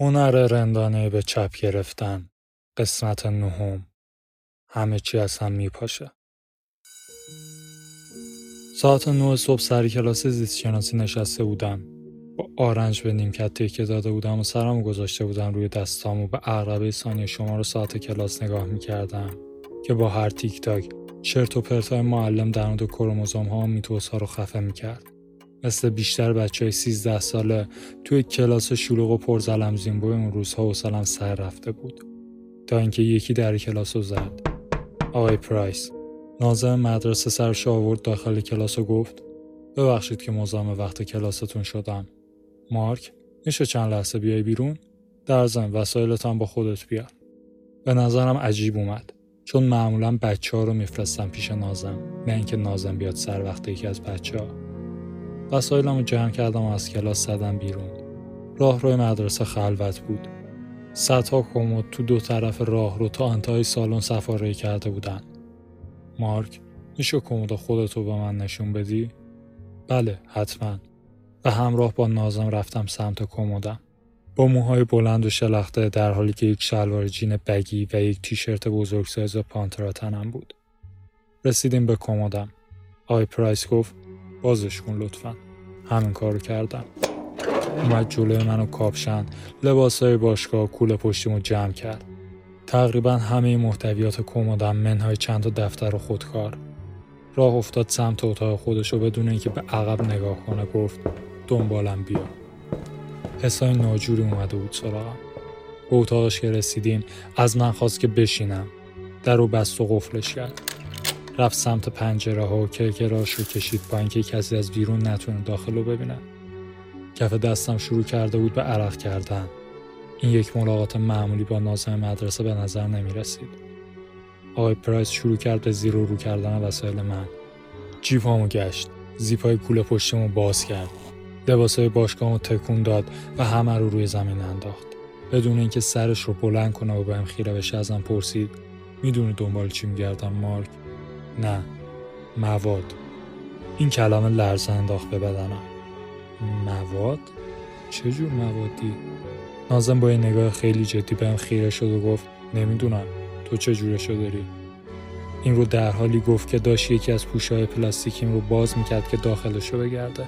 هنر رندانه به چپ گرفتن. قسمت نهم. همه چی از هم میپاشه. ساعت نه صبح سر کلاس زیست شناسی نشسته بودم. با آرنج به نیمکت که داده بودم و سرمو گذاشته بودم روی دستام و به عقربه ثانیه شما رو ساعت کلاس نگاه می‌کردم که با هر تیک تاک چرت و پرتای معلم در مورد کروموزوم ها و میتوس ها رو خفه می‌کرد. مثل بیشتر بچه های 13 ساله توی کلاس شلوغ و پرزلم زیمبوی اون روزها و سلم سر رفته بود. تا اینکه یکی در کلاس رو زد. آقای پرایس ناظم مدرسه سرش آورد داخل کلاس و گفت ببخشید که مزاحم وقت کلاستون شدم. مارک میشه چند لحظه بیای بیرون؟ در زن وسایلتان با خودت بیار. به نظرم عجیب اومد. چون معمولا بچه ها رو میفرستم پیش نازم نه اینکه نازم بیاد سر وقت یکی از بچه ها وسایلم رو جمع کردم و از کلاس زدم بیرون. راه روی مدرسه خلوت بود. صدها کمد تو دو طرف راه رو تا انتهای سالن سفاره کرده بودن. مارک میشه کمد خودتو به من نشون بدی؟ بله حتما. و همراه با نازم رفتم سمت کمدم. با موهای بلند و شلخته در حالی که یک شلوار جین بگی و یک تیشرت بزرگسایز و پانترا تنم بود. رسیدیم به کمدم. آقای پرایس گفت بازش کن لطفا. همین کارو کردم. اومد جلوی منو کاپشن لباسای باشگاه کوله پشتیمو جمع کرد. تقریبا همه محتویات کمدم منهای چند تا دفتر و خودکار. راه افتاد سمت اتاق خودش و بدون اینکه به عقب نگاه کنه گفت دنبالم بیا. حسای ناجوری اومده بود سراغم. به اتاقش که رسیدیم از من خواست که بشینم. در رو بست و قفلش کرد. رفت سمت پنجره ها و کرکراش رو کشید با اینکه کسی از بیرون نتونه داخل رو ببینه کف دستم شروع کرده بود به عرق کردن این یک ملاقات معمولی با نازم مدرسه به نظر نمی رسید. آقای پرایس شروع کرد به زیر و رو کردن وسایل من. جیبامو گشت. زیپای کوله پشتمو باز کرد. لباسای باشگاهمو تکون داد و همه رو روی زمین انداخت. بدون اینکه سرش رو بلند کنه و بهم خیره بشه ازم پرسید می‌دونی دنبال چی میگردم مارک؟ نه. مواد. این کلمه لرزه انداخت به بدنم. مواد؟ چه جور موادی؟ نازم با این نگاه خیلی جدی بهم خیره شد و گفت نمی‌دونم تو چه جورشو داری این رو در حالی گفت که داشت یکی از پوشهای پلاستیکیم رو باز می‌کرد که داخلشو بگرده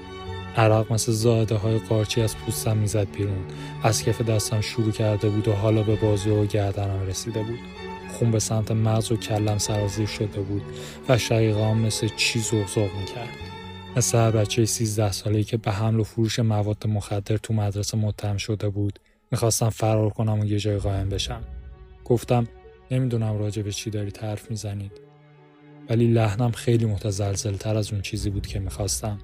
عرق مثل زاده های قارچی از پوستم می‌زد بیرون از کف دستم شروع کرده بود و حالا به بازو و گردنم رسیده بود خون به سمت مغز و کلم سرازیر شده بود و شقیقام مثل چی زغزغ می‌کرد مثل هر بچه 13 ساله‌ای که به حمل و فروش مواد مخدر تو مدرسه متهم شده بود می‌خواستم فرار کنم و یه جای قایم بشم. گفتم نمی‌دونم راجع به چی داری حرف می‌زنید. ولی لحنم خیلی متزلزل تر از اون چیزی بود که می‌خواستم.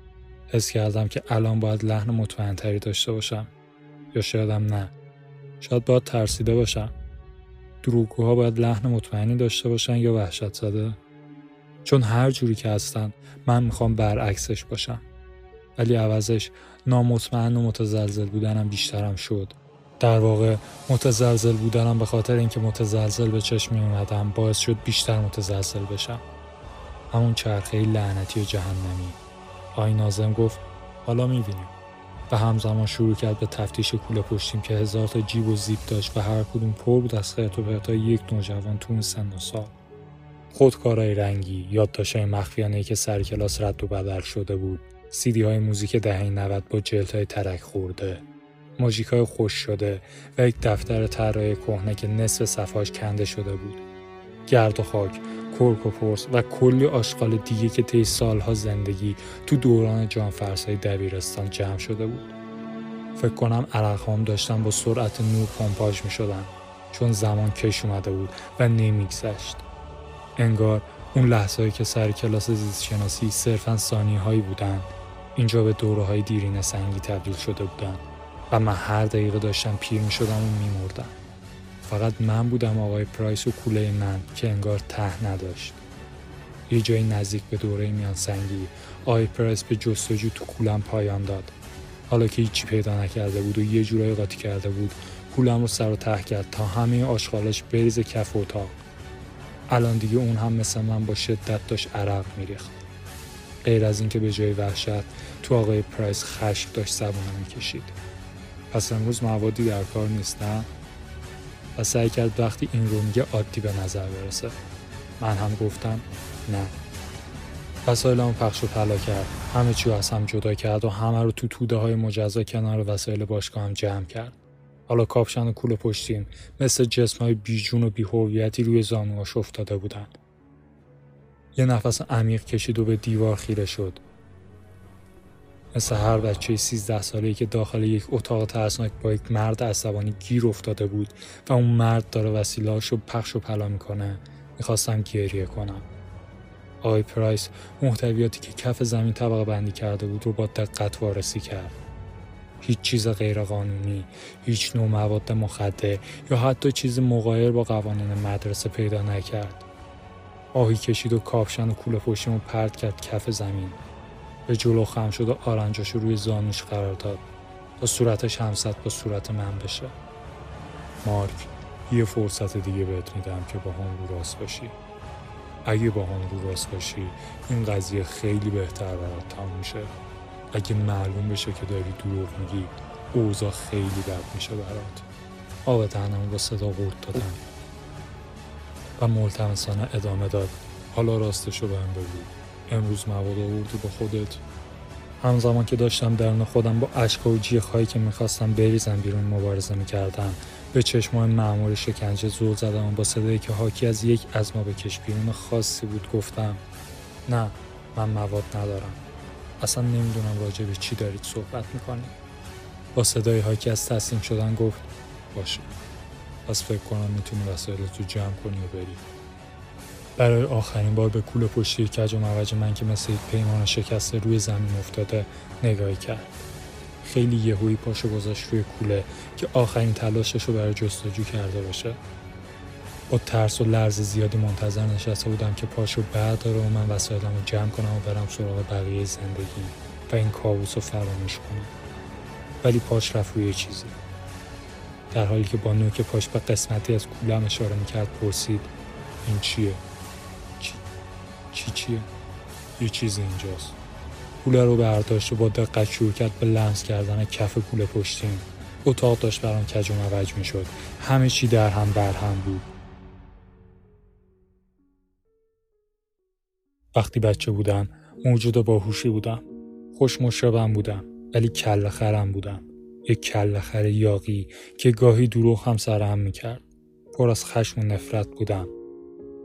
حس کردم که الان باید لحن مطمئنتری داشته باشم. یا شایدم نه. شاید باید ترسیده باشم. دروگوها باید لحن مطمئنی داشته باشن یا وحشت زده. چون هر جوری که هستن من می‌خوام برعکسش باشم. ولی عوضش نامطمئن و متزلزل بودنم بیشترم شد در واقع متزلزل بودنم به خاطر اینکه متزلزل به چشم می اومدم باعث شد بیشتر متزلزل بشم همون چرخه لعنتی و جهنمی آی نازم گفت حالا می‌بینیم و همزمان شروع کرد به تفتیش کوله پشتیم که هزار تا جیب و زیب داشت و هر کدوم پر بود از خیرت و یک نوجوان تو سن و سال. خودکارای رنگی یادداشتهای مخفیانه که سر کلاس رد و بدل شده بود سیدی های موزیک دهه 90 با جلد های ترک خورده ماژیک های خوش شده و یک دفتر طراحی کهنه که نصف صفحاش کنده شده بود. گرد و خاک کرک و کلی آشغال دیگه که طی سالها زندگی تو دوران جان فرسای دبیرستان جمع شده بود فکر کنم عرقهام داشتن با سرعت نور پمپاژ می شدن چون زمان کش اومده بود و نمیگذشت انگار اون لحظه که سر کلاس زیست شناسی صرفا ثانیه هایی بودن اینجا به دوره های دیرین سنگی تبدیل شده بودن و من هر دقیقه داشتم پیر می شدم و می مردم. فقط من بودم آقای پرایس و کوله من که انگار ته نداشت. یه جایی نزدیک به دوره میان سنگی آقای پرایس به جستجو تو کولم پایان داد. حالا که هیچی پیدا نکرده بود و یه جورایی قاطی کرده بود کولم رو سر و ته کرد تا همه آشغالش بریز کف اتاق. الان دیگه اون هم مثل من با شدت داشت عرق میریخت. غیر از اینکه به جای وحشت تو آقای پرایس خشم داشت زبانه می‌کشید. پس امروز موادی در کار نیست نه و سعی کرد وقتی این رو میگه عادی به نظر برسه. من هم گفتم نه. وسایلمو پخش و پلا کرد. همه چی از هم جدا کرد و همه رو تو توده های مجزا کنار وسایل باشگاه هم جمع کرد. حالا کاپشن و کول پشتیم مثل جسم های بیجون و بیهویتی روی زانوهاش افتاده بودن یه نفس عمیق کشید و به دیوار خیره شد. مثل هر بچه 13 ساله‌ای که داخل یک اتاق ترسناک با یک مرد عصبانی گیر افتاده بود و اون مرد داره وسیله‌هاش رو پخش و پلا می‌کنه می‌خواستم گریه کنم آقای پرایس محتویاتی که کف زمین طبقه بندی کرده بود رو با دقت وارسی کرد هیچ چیز غیرقانونی، هیچ نوع مواد مخدر یا حتی چیز مغایر با قوانین مدرسه پیدا نکرد. آهی کشید و کاپشن و کوله پشتیم پرت کرد کف زمین. به جلو خم شد و آرنجاش رو روی زانوش قرار داد تا صورتش همسط با صورت من بشه. مارک یه فرصت دیگه بهت میدم که با هم رو راست باشی. اگه با هم رو راست باشی این قضیه خیلی بهتر برات تموم میشه. اگه معلوم بشه که داری دروغ میگی اوضاع خیلی بد میشه برات آب دهنمو با صدا قورت دادم و ملتمسانه ادامه داد حالا راستشو بهم بگو امروز مواد آوردی با خودت. همزمان که داشتم درون خودم با اشک و جیغ هایی که می‌خواستم بریزم بیرون مبارزه می‌کردم. به چشمان معمور شکنجه زول زدم و با صدایی که حاکی از یک از ما به بیرون خاصی بود گفتم نه من مواد ندارم. اصلا نمی‌دونم راجع به چی دارید صحبت می‌کنید. با صدای ها که از تسلیم شدن گفت باشه. پس فکر کنم می‌تونی وسایل جمع کنی و بری. برای آخرین بار به کول پشتی کج و موج من که مثل یک پیمان شکسته روی زمین افتاده نگاهی کرد. خیلی یهویی پاشو گذاشت روی کوله که آخرین تلاشش رو برای جستجو کرده باشه. با ترس و لرز زیادی منتظر نشسته بودم که پاشو برداره و من وسایلم رو جمع کنم و برم سراغ بقیه زندگی و این کابوس رو فراموش کنم. ولی پاش رفت روی چیزی. در حالی که با نوک پاش به قسمتی از کولم اشاره می‌کرد پرسید این چیه؟ چی؟ چی چیه؟ یه چیزی اینجاست. کوله رو برداشت و با دقت شروع کرد به لمس کردن کف کوله پشتیم. اتاق داشت برام کج و موج می‌شد. همه چی در هم بر هم بود. وقتی بچه بودم موجود باهوشی بودم. خوش مشربم بودم ولی کل خرم بودم. یک کل خر یاقی که گاهی دروغ هم سرم می‌کرد. پر از خشم و نفرت بودم.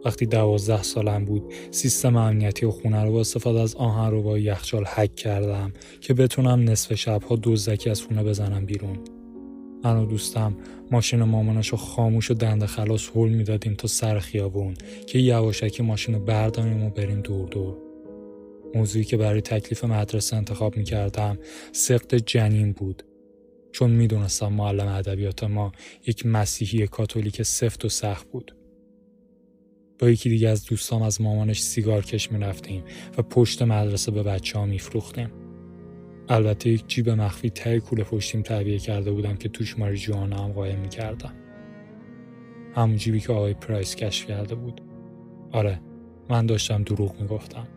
وقتی دوازده سالم بود سیستم امنیتی و خونه رو با استفاده از آهن رو با یخچال حک کردم که بتونم نصف شبها دزدکی از خونه بزنم بیرون. من و دوستم ماشین مامانش رو خاموش و دنده خلاص هول می‌دادیم تا سر خیابون که یواشکی ماشین رو برداریم و بریم دور دور. موضوعی که برای تکلیف مدرسه انتخاب می‌کردم سقط جنین بود. چون می‌دونستم معلم ادبیات ما یک مسیحی کاتولیک سفت و سخت بود. با یکی دیگه از دوستام از مامانش سیگار کش می‌رفتیم و پشت مدرسه به بچه ها میفروختیم. البته یک جیب مخفی ته کوله پشتیم تعبیه کرده بودم که توش جوانا هم قایم می‌کردم همون جیبی که آقای پرایس کشف کرده بود. آره من داشتم دروغ می‌گفتم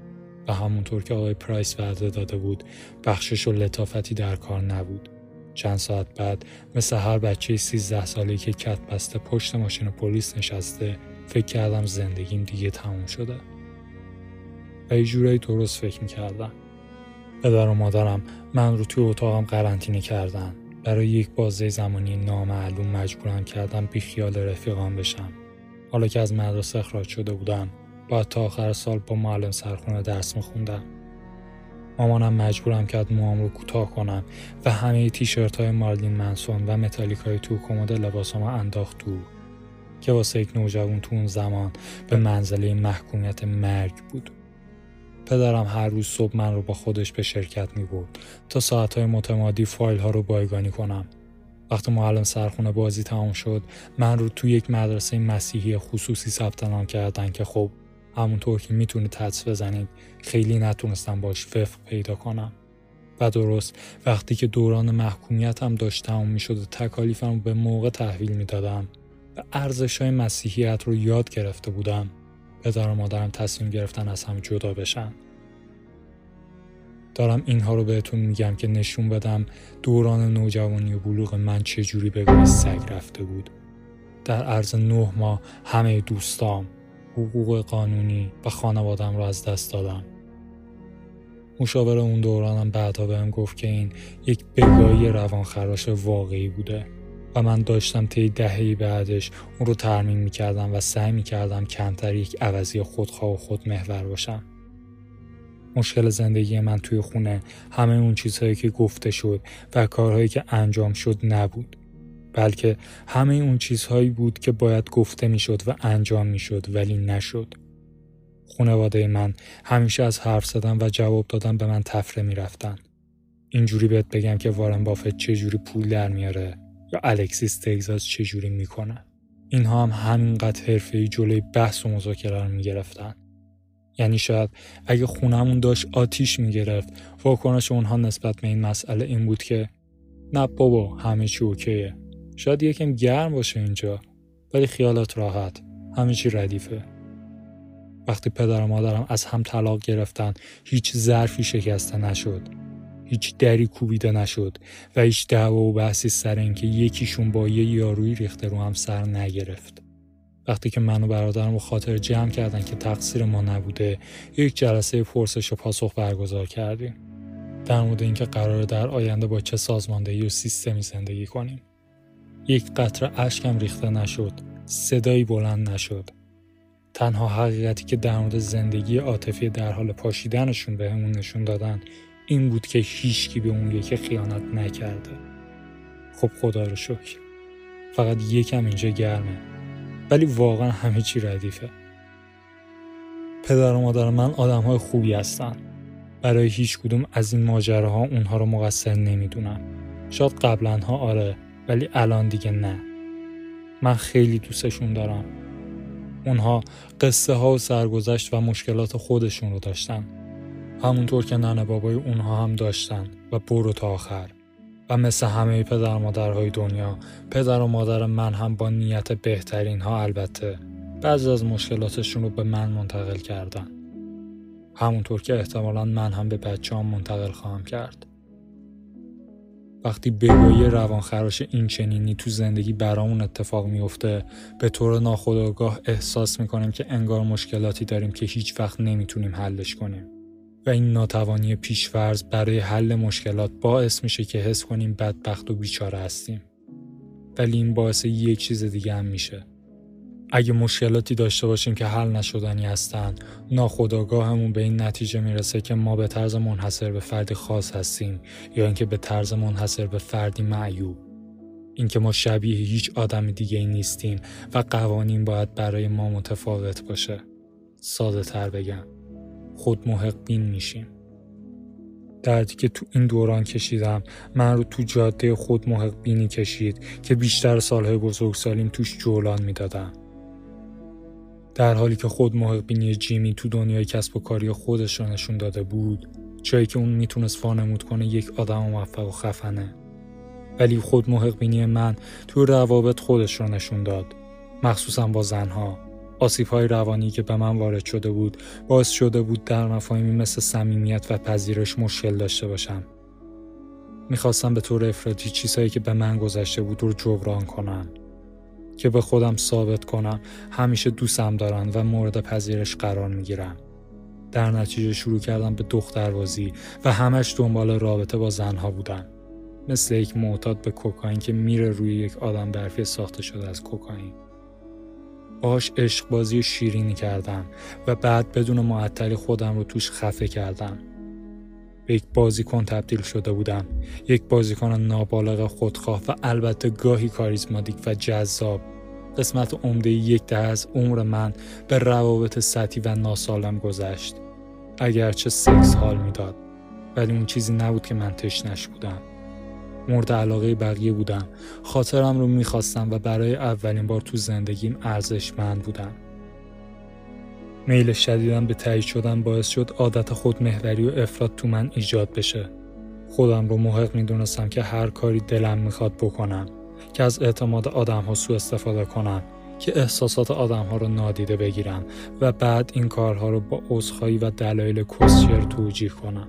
و همونطور که آقای پرایس وعده داده بود بخشش و لطافتی در کار نبود. چند ساعت بعد مثل هر بچه 13 ساله که کت بسته پشت ماشین پلیس نشسته فکر کردم زندگیم دیگه تموم شده. و یه جورایی درست فکر می‌کردم. پدر و مادرم من رو توی اتاقم قرنطینه کردن. برای یک بازه زمانی نامعلوم مجبورم کردم بی خیال رفیقان بشم حالا که از مدرسه اخراج شده بودم باید تا آخر سال با معلم سرخونه درس میخوندم. مامانم مجبورم کرد موام رو کوتاه کنم و همه تیشرت های مارلین منسون و متالیک های تو کمد لباسام انداخت تو. که واسه یک نوجوان تو اون زمان به منزله محکومیت مرگ بود. پدرم هر روز صبح من رو با خودش به شرکت می برد تا ساعتهای متمادی فایل ها رو بایگانی کنم. وقتی معلم سرخونه بازی تمام شد من رو توی یک مدرسه مسیحی خصوصی ثبت نام کردن که خب همونطور که می‌تونه تدس بزنید خیلی نتونستم باش وفق پیدا کنم. و درست وقتی که دوران محکومیتم داشت تمام می‌شد و تکالیفم به موقع تحویل می‌دادم. و ارزش های مسیحیت رو یاد گرفته بودم. پدر و مادرم تصمیم گرفتن از هم جدا بشن. دارم اینها رو بهتون میگم که نشون بدم دوران نوجوانی و بلوغ من چجوری به گوی سگ رفته بود. در عرض نه ماه همه دوستام حقوق قانونی و خانوادم رو از دست دادم مشاور اون دورانم بعدا بهم گفت که این یک بگاهی روانخراش واقعی بوده. و من داشتم طی دههی بعدش اون رو ترمیم می‌کردم و سعی می‌کردم کمتر یک عوضی خودخواه و خودمحور باشم. مشکل زندگی من توی خونه همه اون چیزهایی که گفته شد و کارهایی که انجام شد نبود بلکه همه اون چیزهایی بود که باید گفته می‌شد و انجام می‌شد ولی نشد. خانواده من همیشه از حرف زدن و جواب دادن به من تفره می‌رفتن. اینجوری بهت بگم که وارن بافت چجوری پول در میاره یا الکسیس تگزاس چجوری می‌کنه؟ اینها هم همینقدر حرفه‌ای جلوی بحث و مذاکره رو می‌گرفتن. یعنی شاید اگه خونمون داشت آتیش می‌گرفت واکنش اونها نسبت به این مسئله این بود که نه بابا همه چی اوکیه. شاید یکم گرم باشه اینجا ولی خیالات راحت. همه چی ردیفه. وقتی پدر و مادرم از هم طلاق گرفتن هیچ ظرفی شکسته نشد. هیچ دری کوبیده نشد و هیچ دعوا و بحثی سر اینکه یکیشون با یه یارویی ریخته رو هم سر نگرفت. وقتی که من و برادرم رو خاطر جمع کردن که تقصیر ما نبوده یک جلسه پرسش و پاسخ برگزار کردیم. در مورد اینکه قرار در آینده با چه سازماندهی و سیستمی زندگی کنیم. یک قطره اشکم ریخته نشد صدایی بلند نشد. تنها حقیقتی که در مورد زندگی عاطفی در حال پاشیدنشون بهمون نشون دادن این بود که هیچکی به اون یکی خیانت نکرده. خب خدا رو شکر. فقط یکم اینجا گرمه. ولی واقعا همه چی ردیفه. پدر و مادر من آدم های خوبی هستن. برای هیچ کدوم از این ماجراها اونها رو مقصر نمی‌دونم شاید قبلا ها آره ولی الان دیگه نه. من خیلی دوستشون دارم. اونها قصه ها و سرگذشت و مشکلات خودشون رو داشتن. همونطور که ننه بابای اونها هم داشتن و برو تا آخر. و مثل همه پدر مادرهای دنیا پدر و مادر من هم با نیت بهترین ها البته بعضی از مشکلاتشون رو به من منتقل کردن. همونطور که احتمالا من هم به بچه هم منتقل خواهم کرد. وقتی بگاهی روانخراش این چنینی تو زندگی برامون اتفاق میفته به طور ناخودآگاه احساس می‌کنیم که انگار مشکلاتی داریم که هیچ وقت نمی‌تونیم حلش کنیم. و این ناتوانی پیشورز برای حل مشکلات باعث میشه که حس کنیم بدبخت و بیچاره هستیم. ولی این باعث یک چیز دیگه هم میشه. اگه مشکلاتی داشته باشیم که حل نشدنی هستن ناخداگاهمون به این نتیجه می‌رسه که ما به طرز منحصر به فردی خاص هستیم یا اینکه به طرز منحصر به فردی معیوب. اینکه ما شبیه هیچ آدم دیگه نیستیم و قوانین باید برای ما متفاوت باشه. ساده تر بگم. خود محق بین میشیم. دردی که تو این دوران کشیدم من رو تو جاده خود محق بینی کشید که بیشتر سالهای بزرگسالیم توش جولان می‌دادم. در حالی که خود محقبینی جیمی تو دنیای کسب و کاری خودش رو نشون داده بود جایی که اون می‌تونست وانمود کنه یک آدم موفق و خفنه. ولی خود محقبینی من تو روابط خودش رو نشون داد مخصوصا با زنها. آسیب های روانی که به من وارد شده بود باعث شده بود در مفاهیمی مثل صمیمیت و پذیرش مشکل داشته باشم می‌خواستم به طور افراطی چیزهایی که به من گذشته بود رو جبران کنم که به خودم ثابت کنم همیشه دوستم دارن و مورد پذیرش قرار می‌گیرم. در نتیجه شروع کردم به دختربازی و همش دنبال رابطه با زنها بودم. مثل یک معتاد به کوکائین که میره روی یک آدم برفی ساخته شده از کوکائین. باش عشق بازی شیرینی کردم و بعد بدون معطلی خودم رو توش خفه کردم. به یک بازیکن تبدیل شده بودم. یک بازیکن نابالغ خودخواه و البته گاهی کاریزماتیک و جذاب. قسمت عمده یک ده از عمر من به روابط سطحی و ناسالم گذشت. اگرچه سکس حال می‌داد. ولی اون چیزی نبود که من تشنش بودم. مورد علاقه بقیه بودم خاطرم رو می‌خواستم و برای اولین بار تو زندگیم ارزشمند بودم میل شدیدم به تایید شدن باعث شد عادت خودمهوری و افراد تو من ایجاد بشه. خودم رو محق می‌دونستم که هر کاری دلم می‌خواد بکنم که از اعتماد آدم ها سو استفاده کنم که احساسات آدم ها رو نادیده بگیرم و بعد این کارها رو با عذرخواهی و دلایل کسچر توجیه کنم.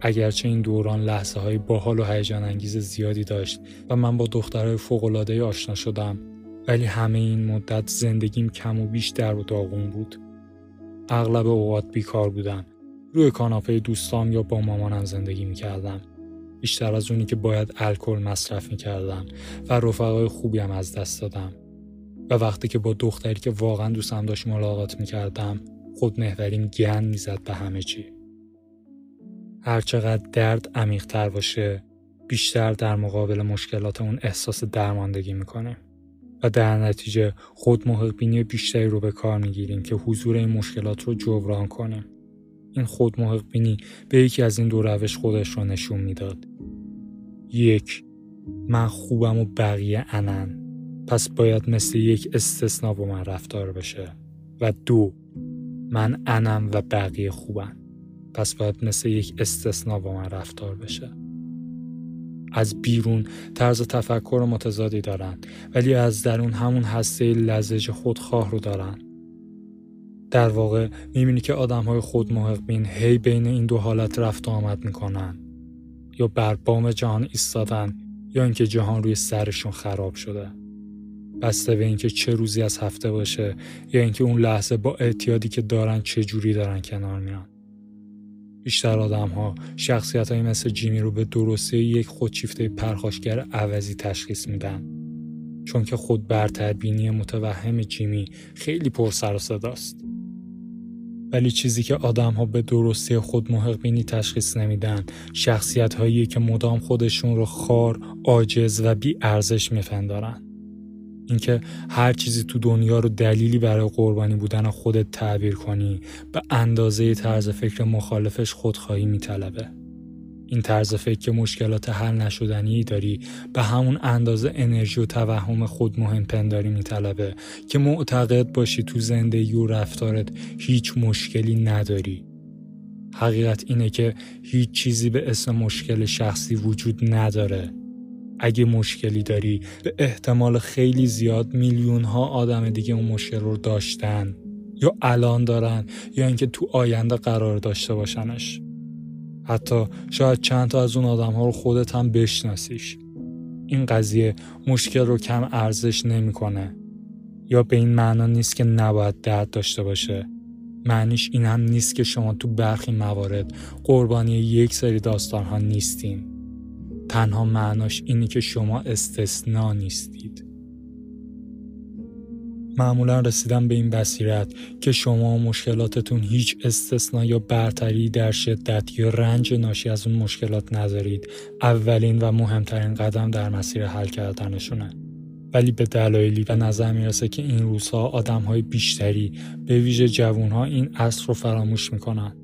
اگرچه این دوران لحظه های باحال و هیجان انگیز زیادی داشت و من با دخترهای فوقالعاده آشنا شدم ولی همه این مدت زندگیم کم و بیش در و داغون بود. اغلب اوقات بیکار بودم. روی کاناپه دوستام یا با مامانم زندگی می‌کردم. بیشتر از اونی که باید الکل مصرف می‌کردم و رفقای خوبیم از دست دادم. و وقتی که با دختری که واقعا دوستم داشت ملاقات می‌کردم خود محوریم گن می‌زد به همه چی. هرچقدر درد عمیقتر باشه بیشتر در مقابل مشکلات اون احساس درماندگی می‌کنه و در نتیجه خود محقبینی بیشتری رو به کار می‌گیریم که حضور این مشکلات رو جبران کنیم. این خود محقبینی به یکی از این دو روش خودش رو نشون می‌داد. یک من خوبم و بقیه انن. پس باید مثل یک استثنا با من رفتار بشه. و دو من انم و بقیه خوبن. پس باید مثل یک استثنا با من رفتار بشه. از بیرون طرز تفکر متضادی دارن ولی از درون همون هسته لزج خودخواه رو دارن. در واقع می‌بینی که آدم های خود محقبین هی بین این دو حالت رفت و آمد می‌کنن. یا بر بام جهان ایستادن یا اینکه جهان روی سرشون خراب شده. بسته به اینکه چه روزی از هفته باشه یا اینکه اون لحظه با اعتیادی که دارن چه جوری دارن کنار میان. بیشتر آدم ها شخصیت های مثل جیمی رو به درسته یک خودشیفته پرخاشگر عوضی تشخیص میدن چون که خود برتربینی متوهم جیمی خیلی پر سر و صداست ولی چیزی که آدم ها به درستی خود محقبینی تشخیص نمیدن شخصیت هایی که مدام خودشون رو خار، عاجز و بی ارزش میفندارن. اینکه هر چیزی تو دنیا رو دلیلی برای قربانی بودن خودت تعبیر کنی به اندازه طرز فکر مخالفش خودخواهی میطلبه. این طرز فکر که مشکلات حل نشدنی داری به همون اندازه انرژی و توهم خود مهم پنداری میطلبه که معتقد باشی تو زندگی و رفتارت هیچ مشکلی نداری. حقیقت اینه که هیچ چیزی به اسم مشکل شخصی وجود نداره. اگه مشکلی داری به احتمال خیلی زیاد میلیون ها آدم دیگه اون مشکل رو داشتن یا الان دارن یا اینکه تو آینده قرار داشته باشنش. حتی شاید چند تا از اون آدم ها رو خودت هم بشناسیش. این قضیه مشکل رو کم ارزش نمی‌کنه. یا به این معنا نیست که نباید درد داشته باشه. معنیش این هم نیست که شما تو برخی موارد قربانی یک سری داستان ها نیستین. تنها معناش اینی که شما استثنا نیستید. معمولا رسیدن به این بصیرت که شما مشکلاتتون هیچ استثنا یا برتری در شدت یا رنج ناشی از اون مشکلات ندارید اولین و مهمترین قدم در مسیر حل کردنشونه. ولی به دلایلی به نظر می‌رسه که این روزها آدم های بیشتری به ویژه جوون ها این اصل رو فراموش می‌کنن.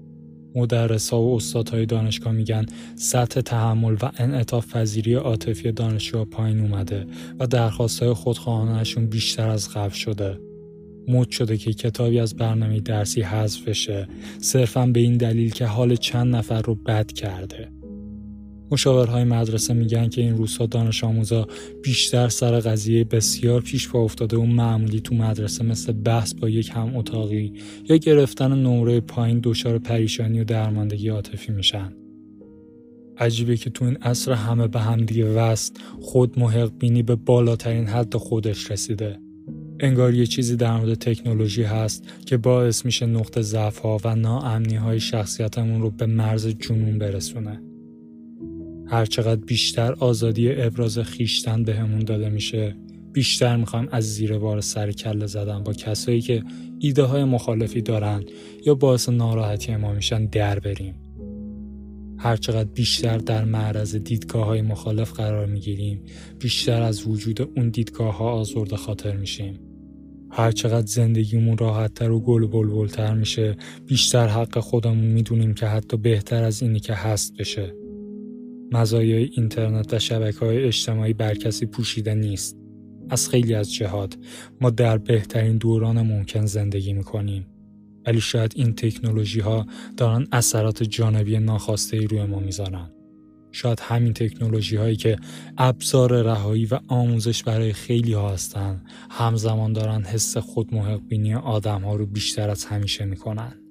مدرس ها و استادهای دانشگاه میگن سطح تحمل و انعطاف پذیری عاطفی دانشجوها پایین اومده و درخواست های خودخواهانشون بیشتر از قبل شده. مد شده که کتابی از برنامه درسی حذف بشه صرفا به این دلیل که حال چند نفر رو بد کرده. مشاورهای مدرسه میگن که این روزها دانش آموزا بیشتر سر قضیه بسیار پیش پا افتاده و معمولی تو مدرسه مثل بحث با یک هم اتاقی یا گرفتن نمره پایین دچار پریشانی و درماندگی عاطفی میشن. عجیبه که تو این عصر همه به هم دیگه وست خود محق بینی به بالاترین حد خودش رسیده. انگار یه چیزی در مورد تکنولوژی هست که باعث میشه نقطه ضعف ها و ناامنی های شخصیتمون رو به مرز جنون برسونه. هرچقدر بیشتر آزادی ابراز خیشتن بهمون داده میشه بیشتر می‌خوایم از زیر بار سر کله زدن با کسایی که ایده های مخالفی دارن یا باعث ناراحتی ما میشن در بریم. هرچقدر بیشتر در معرض دیدگاه های مخالف قرار می‌گیریم بیشتر از وجود اون دیدگاه ها آزرده خاطر میشیم. هرچقدر زندگیمون راحتتر و گل بلبلتر میشه بیشتر حق خودمون می‌دونیم که حتی بهتر از اینی که هست بشه. مزایای اینترنت و شبکه های اجتماعی بر کسی پوشیده نیست. از خیلی از جهات ما در بهترین دوران ممکن زندگی می‌کنیم. ولی شاید این تکنولوژی ها دارن اثرات جانبی ناخواسته ای روی ما می‌ذارن. شاید همین تکنولوژی هایی که ابزار رهایی و آموزش برای خیلی ها هستن همزمان دارن حس خود محق بینی آدم ها رو بیشتر از همیشه می‌کنن.